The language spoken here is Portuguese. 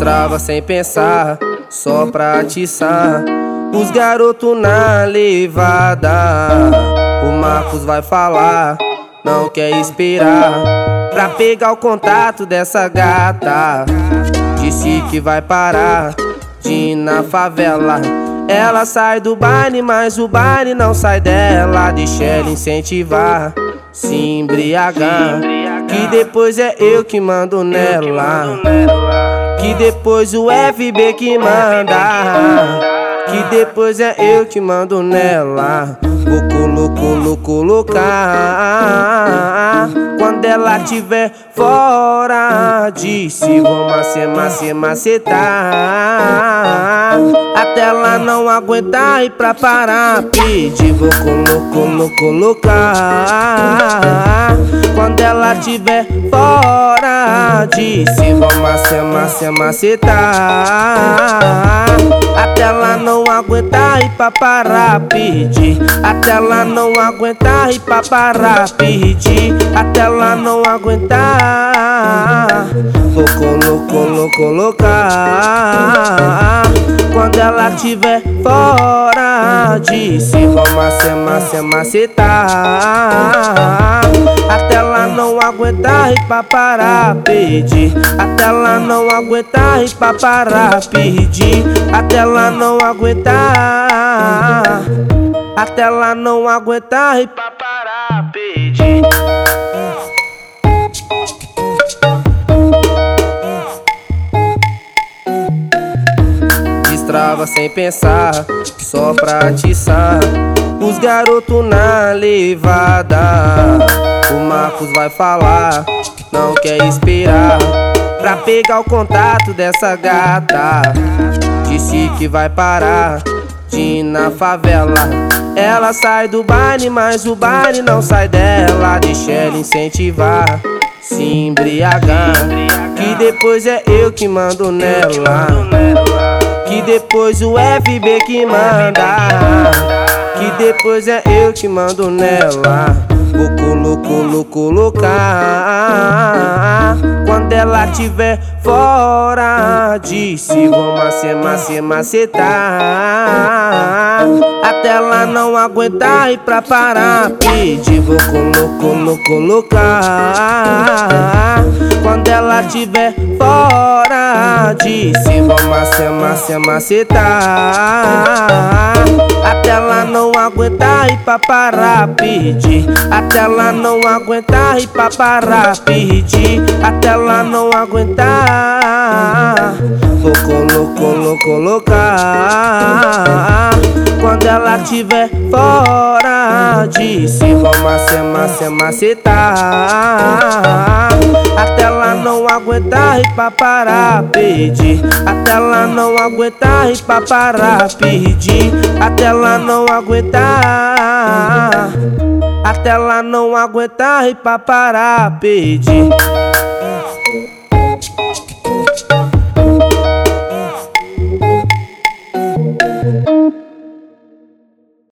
Destrava sem pensar, só pra atiçar Os garotos na levada O Marcos vai falar, não quer esperar Pra pegar o contato dessa gata Disse que vai parar de ir na favela ela sai do baile, mas o baile não sai dela. Deixa ela incentivar, se embriagar. Que depois é eu que mando nela. Que depois o FB que manda. Que depois é eu que mando nela. Vou colo, colocar. Quando ela tiver fora, disse vou macer, macer, macetar. Até ela não aguentar e pra parar, pedir vou colo, colocar. Quando ela tiver fora, disse vou macer, macer, macetar. Até ela não aguentar e pra parar, pedir. Até ela não aguentar e pra parar, pedir. Até ela não aguentar. Vou colo, colo, colocar. Quando ela tiver fora, disse vou macer, macer, macetar. Até ela não aguentar e pra parar, pedir. Até ela não aguentar e pra parar, pedir. Até ela não aguentar. Até ela não aguentar e pra parar, pedir. Destrava sem pensar, só pra atiçar Os garotos na levada O Marcos vai falar, não quer esperar Pra pegar o contato dessa gata. Disse que vai parar de ir na favela. Ela sai do baile, mas o baile não sai dela. Deixa ela incentivar, se embriagar. Que depois é eu que mando nela. Que depois o FB que manda. Que depois é eu que mando nela Vou colo, colo, colocar Quando ela tiver fora Disse vou macer, macer, macetar Até ela não aguentar e pra parar Pedir vou colo, colo, colocar Quando ela tiver fora Disse vou macer, macer, macetar Até ela não aguentar e pra parar Pedir até ela não aguentar e pra parar, pedir. Até ela não aguentar. Vou colo, colo, colocar. Quando ela tiver fora, disse vou macer, macer, macetar. Até ela não aguentar e pra parar, pedir. Até ela não aguentar e pra parar, pedir. Até ela não aguentar. Até ela não aguentar e pra parar, pedir